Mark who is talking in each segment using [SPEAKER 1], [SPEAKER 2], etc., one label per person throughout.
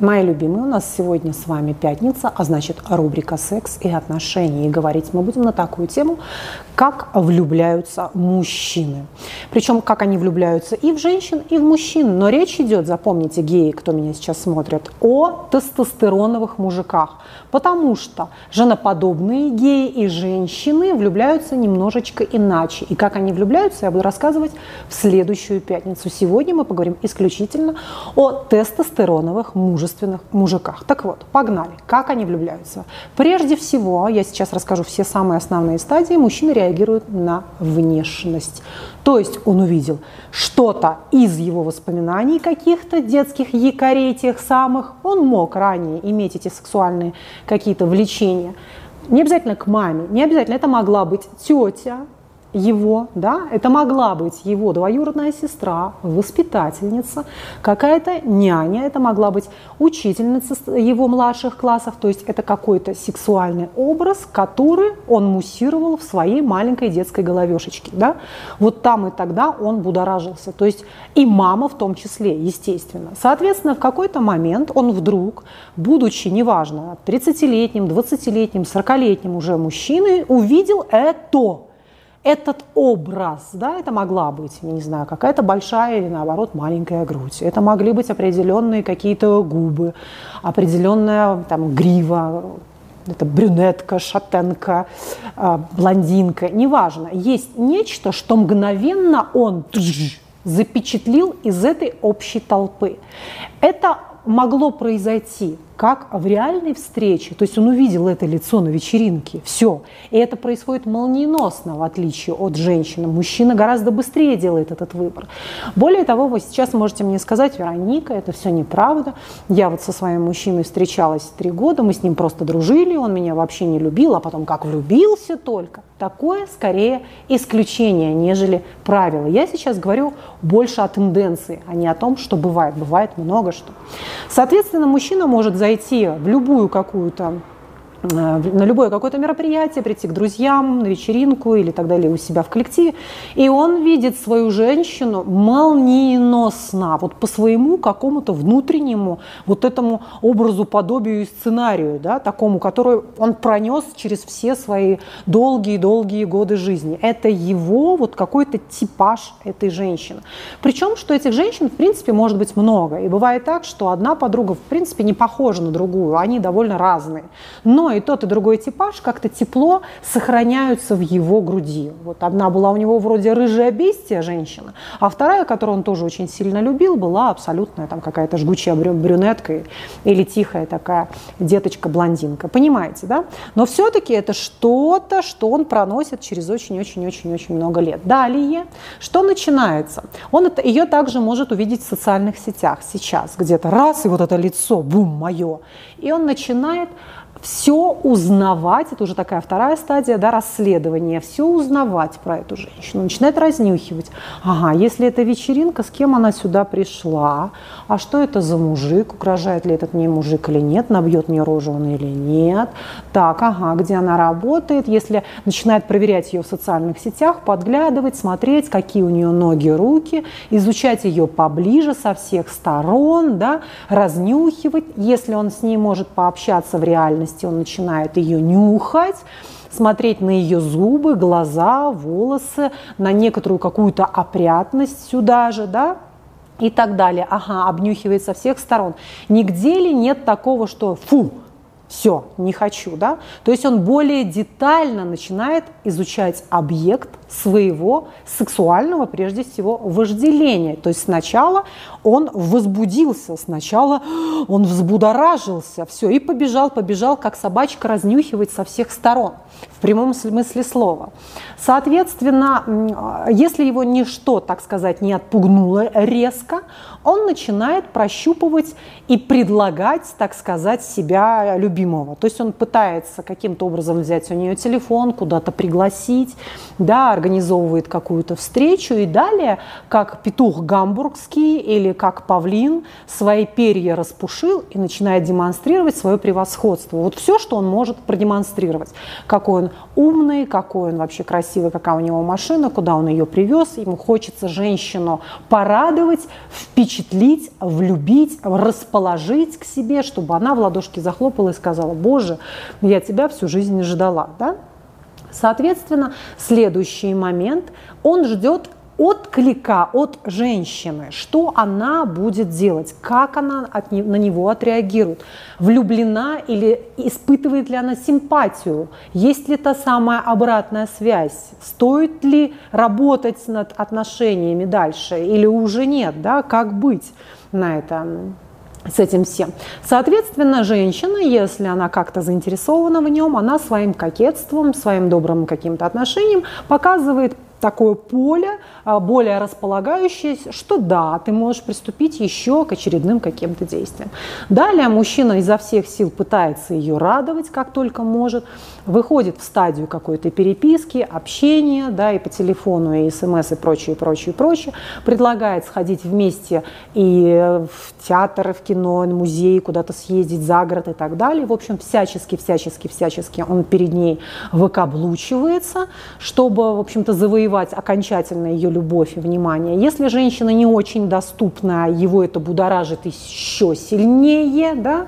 [SPEAKER 1] Мои любимые, у нас сегодня с вами пятница, а значит рубрика «Секс и отношения». И говорить мы будем на такую тему, как влюбляются мужчины. Причем, как они влюбляются и в женщин, и в мужчин. Но речь идет, запомните, геи, кто меня сейчас смотрит, о тестостероновых мужиках. Потому что женоподобные геи и женщины влюбляются немножечко иначе. И как они влюбляются, я буду рассказывать в следующую пятницу. Сегодня мы поговорим исключительно о тестостероновых мужиках мужественных мужиках. Так вот, погнали. Как они влюбляются? Прежде всего, я сейчас расскажу все самые основные стадии. Мужчины реагируют на внешность. То есть он увидел что-то из его воспоминаний каких-то детских якорей тех самых. Он мог ранее иметь эти сексуальные какие-то влечения. Не обязательно к маме, не обязательно. Это могла быть тетя, его, да, это могла быть его двоюродная сестра, воспитательница, какая-то няня, это могла быть учительница его младших классов, то есть это какой-то сексуальный образ, который он муссировал в своей маленькой детской головешечке, да, вот там и тогда он будоражился, то есть и мама в том числе, естественно. Соответственно, в какой-то момент он вдруг, будучи, неважно, 30-летним, 20-летним, 40-летним уже мужчиной, увидел это, этот образ, да, это могла быть, не знаю, какая-то большая или наоборот маленькая грудь, это могли быть определенные какие-то губы, определенная там грива, это брюнетка, шатенка, а, блондинка, неважно. Есть нечто, что мгновенно он запечатлил из этой общей толпы. Это могло произойти как в реальной встрече, то есть он увидел это лицо на вечеринке, все. И это происходит молниеносно, в отличие от женщины. Мужчина гораздо быстрее делает этот выбор. Более того, вы сейчас можете мне сказать, Вероника, это все неправда. Я вот со своим мужчиной встречалась три года, мы с ним просто дружили, он меня вообще не любил, а потом как влюбился только. Такое скорее исключение, нежели правило. Я сейчас говорю больше о тенденции, а не о том, что бывает. Бывает много что. Соответственно, мужчина может зайти в любую какую-то на любое какое-то мероприятие, прийти к друзьям, на вечеринку или так далее у себя в коллективе, и он видит свою женщину молниеносно, вот по своему какому-то внутреннему вот этому образу, подобию и сценарию, да, такому, который он пронес через все свои долгие-долгие годы жизни. Это его вот какой-то типаж этой женщины. Причем, что этих женщин, в принципе, может быть много. И бывает так, что одна подруга, в принципе, не похожа на другую, они довольно разные. Но и тот, и другой типаж как-то тепло сохраняются в его груди. Вот одна была у него вроде рыжая бестия женщина, а вторая, которую он тоже очень сильно любил, была абсолютная там какая-то жгучая брюнетка или тихая такая деточка-блондинка. Понимаете, да? Но все-таки это что-то, что он проносит через очень-очень-очень-очень много лет. Далее, что начинается? Он это, ее также может увидеть в социальных сетях сейчас, где-то раз, и вот это лицо, бум, мое. И он начинает все узнавать, это уже такая вторая стадия да, расследования, все узнавать про эту женщину, начинает разнюхивать. Ага, если это вечеринка, с кем она сюда пришла, а что это за мужик, угрожает ли этот мне мужик или нет, набьет мне рожу он или нет, так, ага, где она работает, если начинает проверять ее в социальных сетях, подглядывать, смотреть, какие у нее ноги, руки, изучать ее поближе со всех сторон, да, разнюхивать, если он с ней может пообщаться в реальности, реальности он начинает ее нюхать, смотреть на ее зубы, глаза, волосы, на некоторую какую-то опрятность сюда же, да, и так далее. Ага, обнюхивает со всех сторон. Нигде ли нет такого, что фу, все, не хочу, да? То есть он более детально начинает изучать объект своего сексуального, прежде всего, вожделения. То есть сначала он возбудился, сначала он взбудоражился, все, и побежал, побежал, как собачка разнюхивать со всех сторон, в прямом смысле слова. Соответственно, если его ничто, так сказать, не отпугнуло резко, он начинает прощупывать и предлагать, так сказать, себя любимым любимого. То есть он пытается каким-то образом взять у нее телефон, куда-то пригласить, да, организовывает какую-то встречу и далее, как петух гамбургский или как павлин, свои перья распушил и начинает демонстрировать свое превосходство. Вот все, что он может продемонстрировать. Какой он умный, какой он вообще красивый, какая у него машина, куда он ее привез. Ему хочется женщину порадовать, впечатлить, влюбить, расположить к себе, чтобы она в ладошки захлопала и сказала, боже, я тебя всю жизнь ждала. Да? Соответственно, следующий момент, он ждет отклика от женщины, что она будет делать, как она от не, на него отреагирует, влюблена или испытывает ли она симпатию, есть ли та самая обратная связь, стоит ли работать над отношениями дальше или уже нет, да, как быть на этом с этим всем. Соответственно, женщина, если она как-то заинтересована в нем, она своим кокетством, своим добрым каким-то отношением показывает такое поле, а, более располагающее, что да, ты можешь приступить еще к очередным каким-то действиям. Далее мужчина изо всех сил пытается ее радовать, как только может, выходит в стадию какой-то переписки, общения, да, и по телефону, и смс, и прочее, и прочее, и прочее, предлагает сходить вместе и в театр, и в кино, и в музей, куда-то съездить за город и так далее. В общем, всячески, всячески, всячески он перед ней выкаблучивается, чтобы, в общем-то, завоевать завоевать окончательно ее любовь и внимание. Если женщина не очень доступна, его это будоражит еще сильнее, да,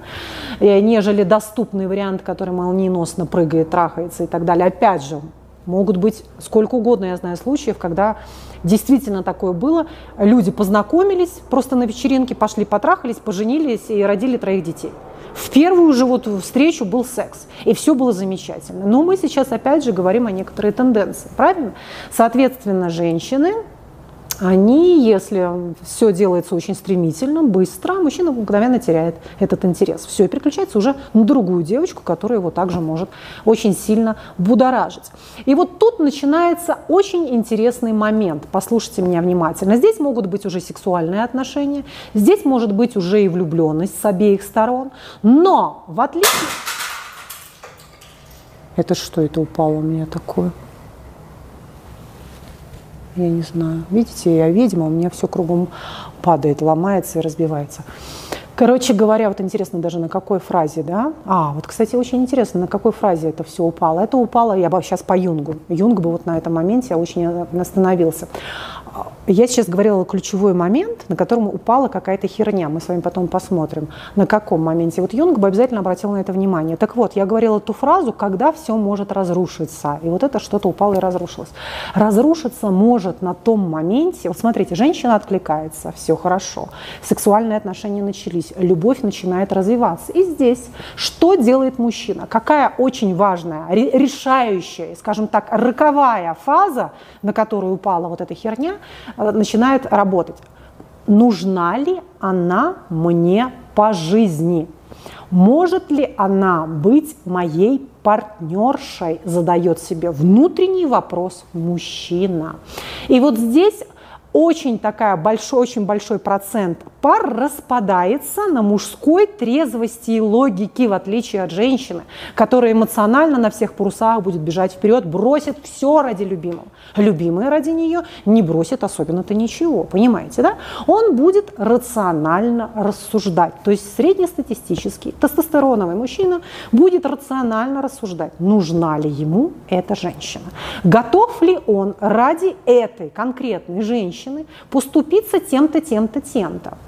[SPEAKER 1] э, нежели доступный вариант, который молниеносно прыгает, трахается и так далее. Опять же, могут быть сколько угодно, я знаю случаев, когда действительно такое было. Люди познакомились, просто на вечеринке пошли, потрахались, поженились и родили троих детей. В первую же вот встречу был секс, и все было замечательно. Но мы сейчас опять же говорим о некоторой тенденции, правильно? Соответственно, женщины они, если все делается очень стремительно, быстро, мужчина мгновенно теряет этот интерес. Все, и переключается уже на другую девочку, которая его также может очень сильно будоражить. И вот тут начинается очень интересный момент. Послушайте меня внимательно. Здесь могут быть уже сексуальные отношения, здесь может быть уже и влюбленность с обеих сторон, но в отличие... Это что это упало у меня такое? Я не знаю. Видите, я ведьма, у меня все кругом падает, ломается и разбивается. Короче говоря, вот интересно даже на какой фразе, да? А, вот, кстати, очень интересно, на какой фразе это все упало. Это упало, я бы сейчас по Юнгу. Юнг бы вот на этом моменте очень остановился. Я сейчас говорила ключевой момент, на котором упала какая-то херня. Мы с вами потом посмотрим, на каком моменте. Вот Юнг бы обязательно обратил на это внимание. Так вот, я говорила ту фразу, когда все может разрушиться. И вот это что-то упало и разрушилось. Разрушиться может на том моменте. Вот смотрите, женщина откликается, все хорошо. Сексуальные отношения начались, любовь начинает развиваться. И здесь что делает мужчина? Какая очень важная, решающая, скажем так, роковая фаза, на которую упала вот эта херня, начинает работать. Нужна ли она мне по жизни? Может ли она быть моей партнершей? Задает себе внутренний вопрос мужчина. И вот здесь очень такая большой, очень большой процент пар распадается на мужской трезвости и логике, в отличие от женщины, которая эмоционально на всех парусах будет бежать вперед, бросит все ради любимого. Любимый ради нее не бросит особенно-то ничего, понимаете, да? Он будет рационально рассуждать, то есть среднестатистический тестостероновый мужчина будет рационально рассуждать, нужна ли ему эта женщина, готов ли он ради этой конкретной женщины поступиться тем-то, тем-то, тем-то.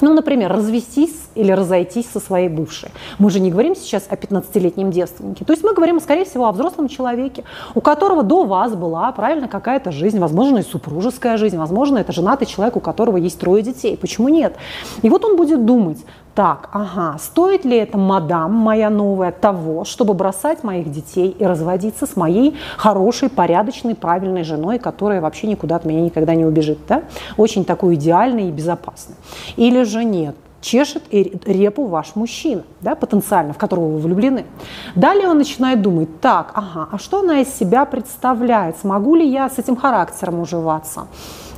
[SPEAKER 1] Ну, например, развестись или разойтись со своей бывшей. Мы же не говорим сейчас о 15-летнем девственнике. То есть мы говорим, скорее всего, о взрослом человеке, у которого до вас была, правильно, какая-то жизнь, возможно, и супружеская жизнь, возможно, это женатый человек, у которого есть трое детей. Почему нет? И вот он будет думать, так, ага, стоит ли это мадам моя новая того, чтобы бросать моих детей и разводиться с моей хорошей, порядочной, правильной женой, которая вообще никуда от меня никогда не убежит, да? Очень такой идеальный и безопасный. Или же нет, чешет репу ваш мужчина, да, потенциально, в которого вы влюблены. Далее он начинает думать, так, ага, а что она из себя представляет? Смогу ли я с этим характером уживаться?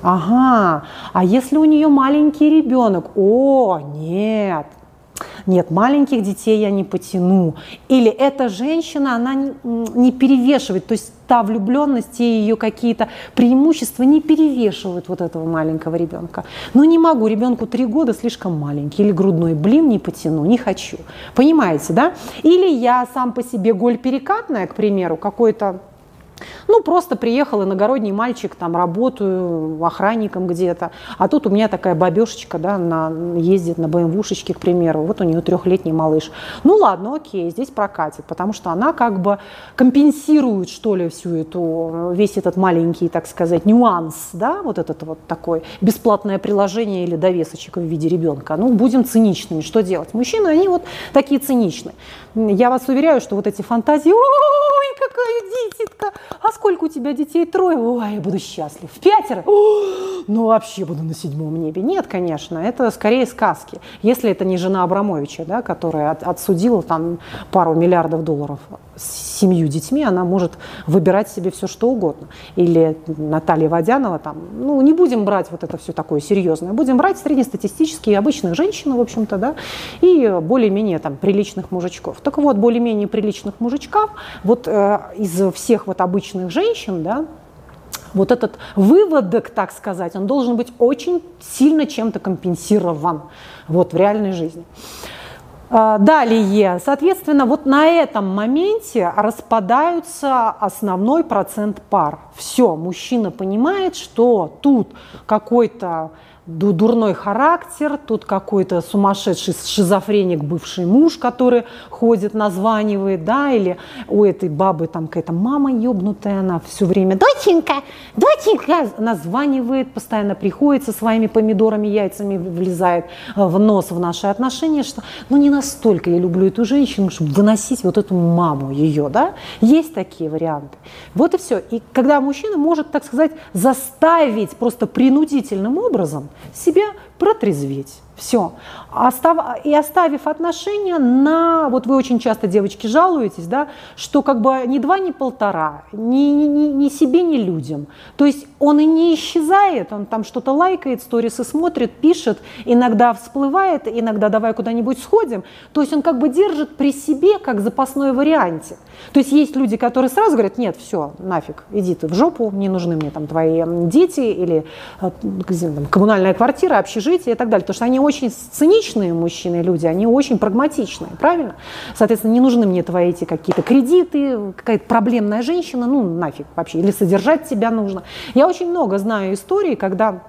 [SPEAKER 1] Ага, а если у нее маленький ребенок? О, нет, нет, маленьких детей я не потяну. Или эта женщина, она не, перевешивает, то есть та влюбленность и ее какие-то преимущества не перевешивают вот этого маленького ребенка. Ну не могу, ребенку три года слишком маленький, или грудной блин не потяну, не хочу. Понимаете, да? Или я сам по себе голь перекатная, к примеру, какой-то ну, просто приехал иногородний мальчик, там, работаю охранником где-то, а тут у меня такая бабешечка, да, на, ездит на БМВушечке, к примеру, вот у нее трехлетний малыш. Ну, ладно, окей, здесь прокатит, потому что она как бы компенсирует, что ли, всю эту, весь этот маленький, так сказать, нюанс, да, вот этот вот такой бесплатное приложение или довесочек в виде ребенка. Ну, будем циничными, что делать? Мужчины, они вот такие циничные. Я вас уверяю, что вот эти фантазии, ой, какая дитятка, а сколько у тебя детей? Трое? Ой, я буду счастлив. Пятеро? О, ну, вообще буду на седьмом небе. Нет, конечно, это скорее сказки. Если это не жена Абрамовича, да, которая от, отсудила там пару миллиардов долларов с семью детьми, она может выбирать себе все, что угодно. Или Наталья Водянова, там, ну, не будем брать вот это все такое серьезное, будем брать среднестатистические обычных женщин, в общем-то, да, и более-менее там приличных мужичков. Так вот, более-менее приличных мужичков, вот э, из всех вот обычных женщин, да, вот этот выводок, так сказать, он должен быть очень сильно чем-то компенсирован вот, в реальной жизни. А, далее, соответственно, вот на этом моменте распадаются основной процент пар. Все, мужчина понимает, что тут какой-то дурной характер, тут какой-то сумасшедший шизофреник, бывший муж, который ходит, названивает, да, или у этой бабы там какая-то мама ебнутая, она все время, доченька, доченька, названивает, постоянно приходит со своими помидорами, яйцами, влезает в нос в наши отношения, что, ну, не настолько я люблю эту женщину, чтобы выносить вот эту маму ее, да, есть такие варианты. Вот и все. И когда мужчина может, так сказать, заставить просто принудительным образом себя протрезветь. Все. Остав... И оставив отношения на... Вот вы очень часто, девочки, жалуетесь, да, что как бы ни два, ни полтора, ни, ни, ни себе, ни людям. То есть он и не исчезает, он там что-то лайкает, сторисы смотрит, пишет, иногда всплывает, иногда давай куда-нибудь сходим. То есть он как бы держит при себе как запасной варианте. То есть есть люди, которые сразу говорят, нет, все, нафиг, иди ты в жопу, не нужны мне там твои дети или э, там, коммунальная квартира, общежитие и так далее. Потому что они очень циничные мужчины, люди, они очень прагматичные, правильно? Соответственно, не нужны мне твои эти какие-то кредиты, какая-то проблемная женщина, ну нафиг вообще, или содержать тебя нужно. Я очень много знаю историй, когда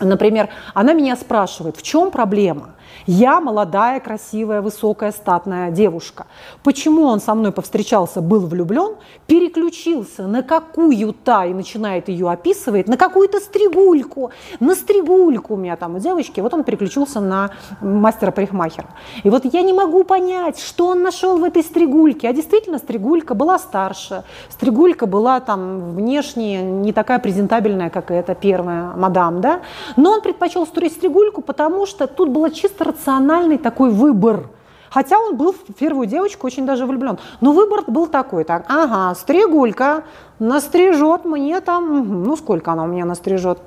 [SPEAKER 1] Например, она меня спрашивает, в чем проблема? Я молодая, красивая, высокая, статная девушка. Почему он со мной повстречался, был влюблен, переключился на какую-то, и начинает ее описывать, на какую-то стригульку, на стригульку у меня там у девочки, вот он переключился на мастера-парикмахера. И вот я не могу понять, что он нашел в этой стригульке. А действительно, стригулька была старше, стригулька была там внешне не такая презентабельная, как эта первая мадам, да, но он предпочел строить стригульку, потому что тут было чисто рациональный такой выбор. Хотя он был в первую девочку очень даже влюблен. Но выбор был такой, так, ага, стригулька настрижет мне там, ну сколько она у меня настрижет,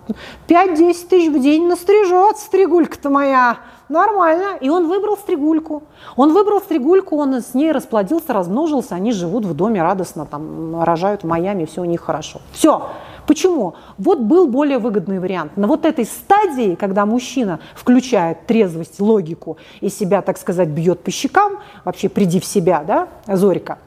[SPEAKER 1] 5-10 тысяч в день настрижет, стригулька-то моя, нормально. И он выбрал стригульку. Он выбрал стригульку, он с ней расплодился, размножился, они живут в доме радостно, там, рожают в Майами, все у них хорошо. Все. Почему? Вот был более выгодный вариант. На вот этой стадии, когда мужчина включает трезвость, логику и себя, так сказать, бьет по щекам, вообще приди в себя, да, Зорика,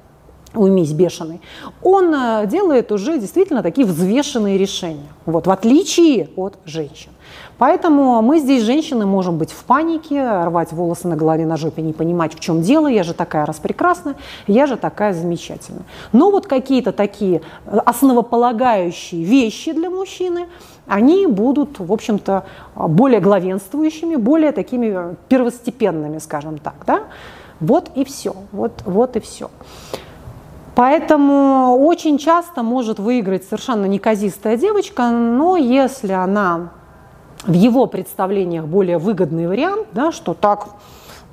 [SPEAKER 1] уймись бешеный, он э, делает уже действительно такие взвешенные решения, вот, в отличие от женщин. Поэтому мы здесь, женщины, можем быть в панике, рвать волосы на голове, на жопе, не понимать, в чем дело, я же такая распрекрасная, я же такая замечательная. Но вот какие-то такие основополагающие вещи для мужчины, они будут, в общем-то, более главенствующими, более такими первостепенными, скажем так. Да? Вот и все. Вот, вот и все. Поэтому очень часто может выиграть совершенно неказистая девочка, но если она в его представлениях более выгодный вариант, да, что так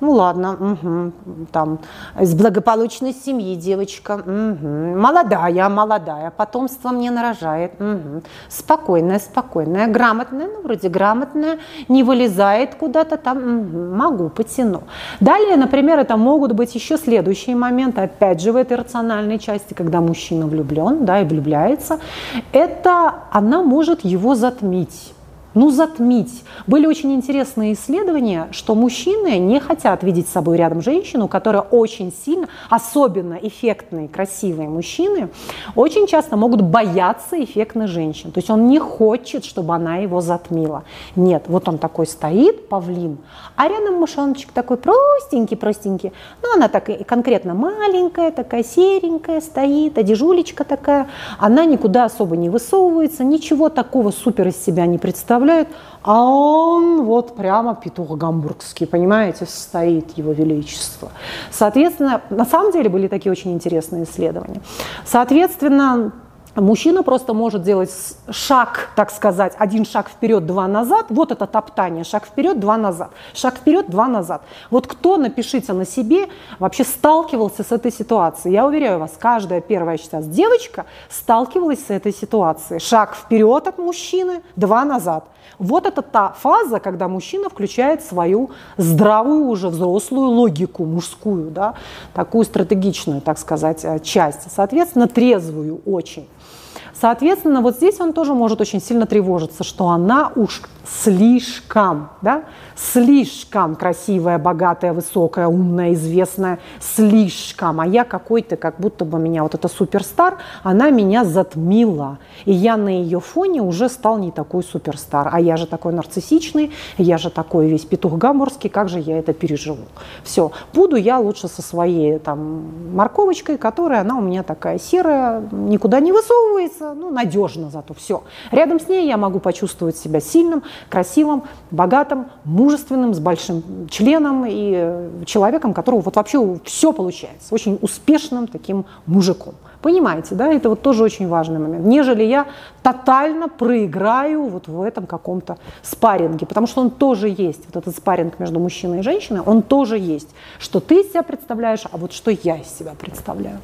[SPEAKER 1] ну ладно, угу, там, из благополучной семьи девочка, угу, молодая, молодая, потомство мне нарожает, угу, спокойная, спокойная, грамотная, ну, вроде грамотная, не вылезает куда-то там, угу, могу, потяну. Далее, например, это могут быть еще следующие моменты, опять же, в этой рациональной части, когда мужчина влюблен, да, и влюбляется, это она может его затмить ну, затмить. Были очень интересные исследования, что мужчины не хотят видеть с собой рядом женщину, которая очень сильно, особенно эффектные, красивые мужчины, очень часто могут бояться эффектных женщин. То есть он не хочет, чтобы она его затмила. Нет, вот он такой стоит, павлин, а рядом мышоночек такой простенький, простенький. Ну, она так и конкретно маленькая, такая серенькая стоит, а дежулечка такая. Она никуда особо не высовывается, ничего такого супер из себя не представляет представляет, а он вот прямо петух гамбургский, понимаете, стоит его величество. Соответственно, на самом деле были такие очень интересные исследования. Соответственно, Мужчина просто может делать шаг, так сказать, один шаг вперед, два назад. Вот это топтание, шаг вперед, два назад. Шаг вперед, два назад. Вот кто, напишите на себе, вообще сталкивался с этой ситуацией. Я уверяю вас, каждая первая сейчас девочка сталкивалась с этой ситуацией. Шаг вперед от мужчины, два назад. Вот это та фаза, когда мужчина включает свою здравую уже взрослую логику мужскую, да, такую стратегичную, так сказать, э, часть. Соответственно, трезвую очень. Соответственно, вот здесь он тоже может очень сильно тревожиться, что она уж слишком, да, слишком красивая, богатая, высокая, умная, известная, слишком. А я какой-то, как будто бы меня вот эта суперстар, она меня затмила. И я на ее фоне уже стал не такой суперстар. А я же такой нарциссичный, я же такой весь петух гаморский, как же я это переживу? Все, буду я лучше со своей там морковочкой, которая, она у меня такая серая, никуда не высовывается, ну, надежно зато, все. Рядом с ней я могу почувствовать себя сильным, красивым, богатым, мужественным, с большим членом и э, человеком, которого вот вообще все получается, очень успешным таким мужиком. Понимаете, да, это вот тоже очень важный момент. Нежели я тотально проиграю вот в этом каком-то спарринге, потому что он тоже есть, вот этот спарринг между мужчиной и женщиной, он тоже есть. Что ты из себя представляешь, а вот что я из себя представляю.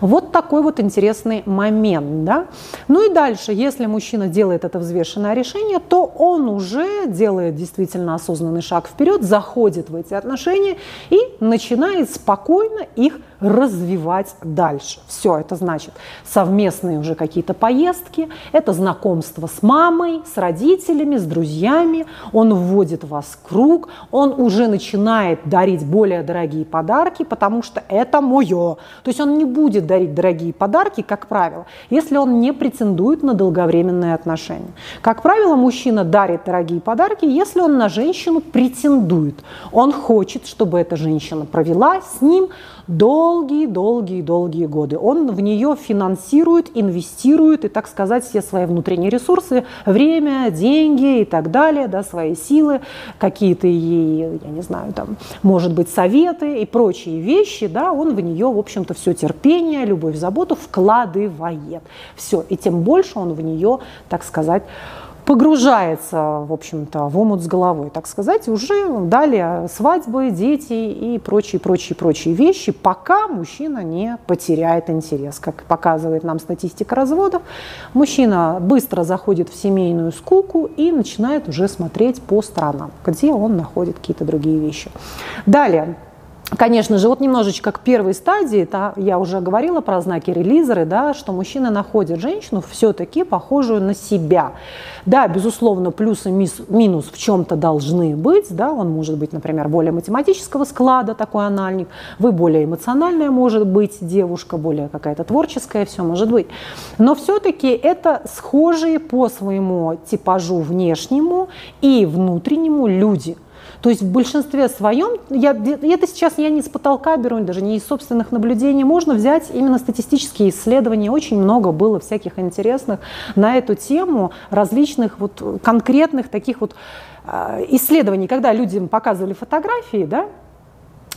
[SPEAKER 1] Вот такой вот интересный момент. Да? Ну и дальше, если мужчина делает это взвешенное решение, то он уже делает действительно осознанный шаг вперед, заходит в эти отношения и начинает спокойно их развивать дальше. Все, это значит совместные уже какие-то поездки, это знакомство с мамой, с родителями, с друзьями, он вводит вас в круг, он уже начинает дарить более дорогие подарки, потому что это мое. То есть он не будет дарить дорогие подарки, как правило, если он не претендует на долговременные отношения. Как правило, мужчина дарит дорогие подарки, если он на женщину претендует. Он хочет, чтобы эта женщина провела с ним долгие-долгие-долгие годы. Он в нее финансирует, инвестирует и, так сказать, все свои внутренние ресурсы, время, деньги и так далее, да, свои силы, какие-то ей, я не знаю, там, может быть, советы и прочие вещи, да, он в нее, в общем-то, все терпение, любовь, заботу вкладывает. Все, и тем больше он в нее, так сказать, погружается, в общем-то, в омут с головой, так сказать, уже далее свадьбы, дети и прочие, прочие, прочие вещи, пока мужчина не потеряет интерес. Как показывает нам статистика разводов, мужчина быстро заходит в семейную скуку и начинает уже смотреть по сторонам, где он находит какие-то другие вещи. Далее, Конечно же, вот немножечко к первой стадии, это я уже говорила про знаки релизеры, да, что мужчина находит женщину все-таки похожую на себя. Да, безусловно, плюсы минус в чем-то должны быть, да, он может быть, например, более математического склада, такой анальник, вы более эмоциональная может быть девушка, более какая-то творческая, все может быть. Но все-таки это схожие по своему типажу внешнему и внутреннему люди – то есть в большинстве своем, я, это сейчас я не с потолка беру, даже не из собственных наблюдений, можно взять именно статистические исследования. Очень много было всяких интересных на эту тему, различных вот конкретных таких вот а, исследований, когда людям показывали фотографии, да,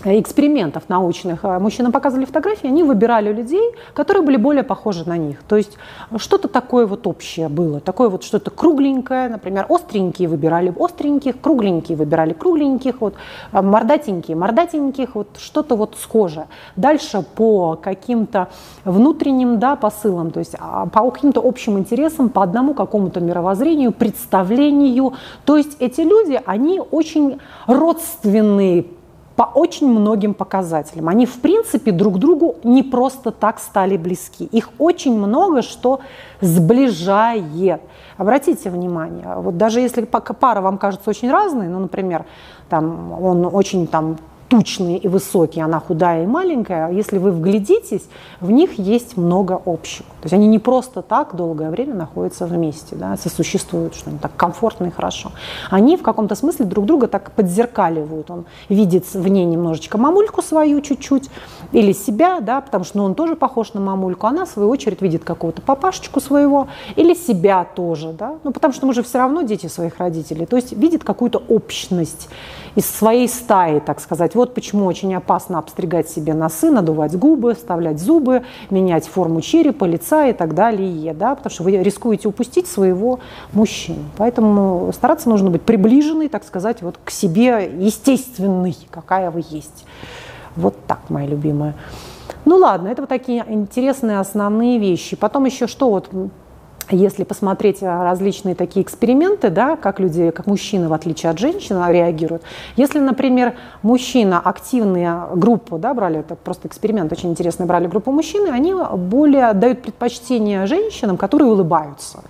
[SPEAKER 1] экспериментов научных э, мужчинам показывали фотографии, они выбирали людей, которые были более похожи на них. То есть что-то такое вот общее было, такое вот что-то кругленькое, например, остренькие выбирали остреньких, кругленькие выбирали кругленьких, вот э, мордатенькие, мордатеньких, вот что-то вот схожее. Дальше по каким-то внутренним да, посылам, то есть а, по каким-то общим интересам, по одному какому-то мировоззрению, представлению. То есть эти люди, они очень родственные по очень многим показателям. Они, в принципе, друг другу не просто так стали близки. Их очень много что сближает. Обратите внимание, вот даже если пара вам кажется очень разной, ну, например, там, он очень там тучные и высокие, она худая и маленькая, если вы вглядитесь, в них есть много общего. То есть они не просто так долгое время находятся вместе, да, сосуществуют, что они так комфортно и хорошо. Они в каком-то смысле друг друга так подзеркаливают. Он видит в ней немножечко мамульку свою чуть-чуть или себя, да, потому что ну, он тоже похож на мамульку, она в свою очередь видит какого-то папашечку своего или себя тоже, да, ну потому что мы же все равно дети своих родителей, то есть видит какую-то общность из своей стаи, так сказать. Вот почему очень опасно обстригать себе носы, надувать губы, вставлять зубы, менять форму черепа, лица и так далее, да, потому что вы рискуете упустить своего мужчину. Поэтому стараться нужно быть приближенной, так сказать, вот к себе естественной, какая вы есть. Вот так, моя любимая. Ну ладно, это вот такие интересные основные вещи. Потом еще что вот если посмотреть а, различные такие эксперименты, да, как люди, как мужчины, в отличие от женщин, реагируют. Если, например, мужчина, активная группа, да, брали, это просто эксперимент очень интересный, брали группу мужчин, они более дают предпочтение женщинам, которые улыбаются,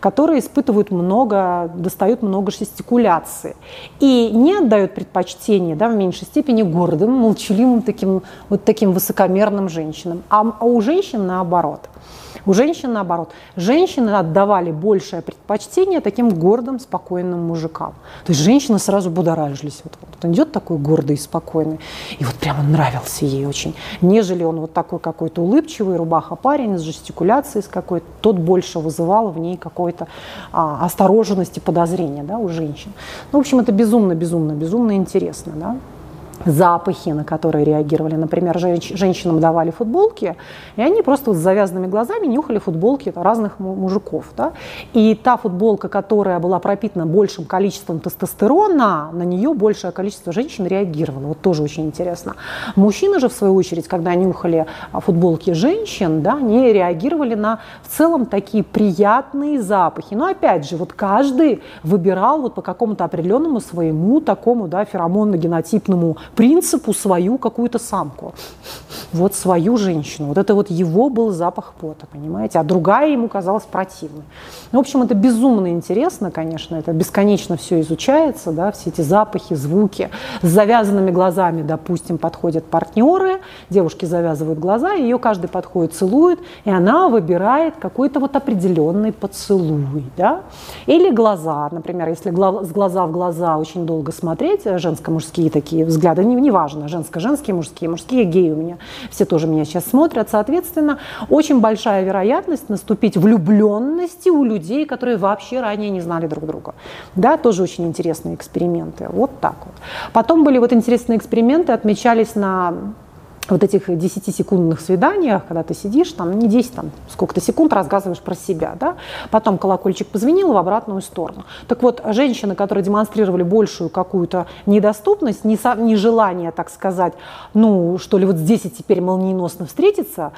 [SPEAKER 1] которые испытывают много, достают много жестикуляции. И не отдают предпочтение, да, в меньшей степени гордым, молчаливым, таким, вот таким высокомерным женщинам. А, а у женщин наоборот. У женщин наоборот. Женщины отдавали большее предпочтение таким гордым, спокойным мужикам. То есть женщины сразу будоражились. Вот, вот он идет такой гордый и спокойный. И вот прямо нравился ей очень. Нежели он вот такой какой-то улыбчивый, рубаха парень с жестикуляцией с какой-то, тот больше вызывал в ней какой-то а, осторожность и подозрение да, у женщин. Ну, в общем, это безумно, безумно, безумно интересно. Да? Запахи, на которые реагировали. Например, женщ- женщинам давали футболки, и они просто с завязанными глазами нюхали футболки разных мужиков. Да? И та футболка, которая была пропитана большим количеством тестостерона, на нее большее количество женщин реагировало. Вот тоже очень интересно. Мужчины же, в свою очередь, когда нюхали а, футболки женщин, да, они реагировали на в целом такие приятные запахи. Но опять же, вот каждый выбирал вот по какому-то определенному своему такому да, феромонно-генотипному принципу свою какую-то самку, вот свою женщину. Вот это вот его был запах пота, понимаете, а другая ему казалась противной. Ну, в общем, это безумно интересно, конечно, это бесконечно все изучается, да, все эти запахи, звуки. С завязанными глазами, допустим, подходят партнеры, девушки завязывают глаза, ее каждый подходит, целует, и она выбирает какой-то вот определенный поцелуй, да. Или глаза, например, если с глаза в глаза очень долго смотреть, женско-мужские такие взгляды, да не, не важно, женско-женские, мужские, мужские, геи у меня, все тоже меня сейчас смотрят, соответственно, очень большая вероятность наступить влюбленности у людей, которые вообще ранее не знали друг друга. Да, тоже очень интересные эксперименты, вот так вот. Потом были вот интересные эксперименты, отмечались на вот этих 10-секундных свиданиях, когда ты сидишь, там не 10, там сколько-то секунд рассказываешь про себя, да, потом колокольчик позвонил в обратную сторону. Так вот, женщины, которые демонстрировали большую какую-то недоступность, нежелание, так сказать, ну, что ли, вот здесь и теперь молниеносно встретиться,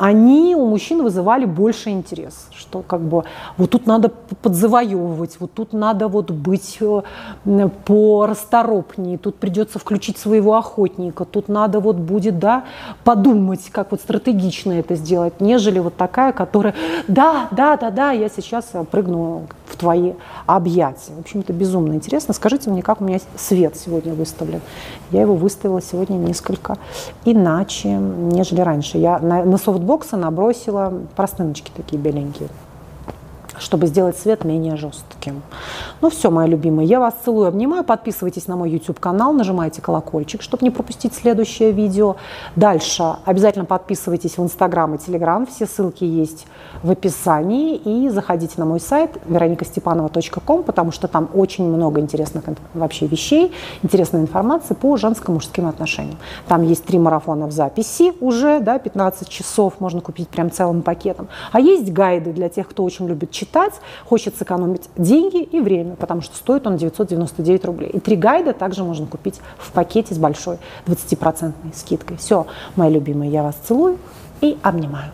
[SPEAKER 1] они у мужчин вызывали больше интерес, что как бы вот тут надо подзавоевывать, вот тут надо вот быть э, порасторопнее, тут придется включить своего охотника, тут надо вот будет, да, подумать, как вот стратегично это сделать, нежели вот такая, которая, да, да, да, да, я сейчас прыгну в твои объятия. В общем, это безумно интересно. Скажите мне, как у меня свет сегодня выставлен. Я его выставила сегодня несколько иначе, нежели раньше. Я на, на софтбоксы набросила простыночки такие беленькие чтобы сделать свет менее жестким. Ну все, мои любимые, я вас целую, обнимаю. Подписывайтесь на мой YouTube-канал, нажимайте колокольчик, чтобы не пропустить следующее видео. Дальше обязательно подписывайтесь в Инстаграм и Телеграм. Все ссылки есть в описании. И заходите на мой сайт вероникастепанова.ком, потому что там очень много интересных вообще вещей, интересной информации по женско-мужским отношениям. Там есть три марафона в записи уже, да, 15 часов можно купить прям целым пакетом. А есть гайды для тех, кто очень любит читать, хочет сэкономить деньги и время, потому что стоит он 999 рублей. И три гайда также можно купить в пакете с большой 20% скидкой. Все, мои любимые, я вас целую и обнимаю.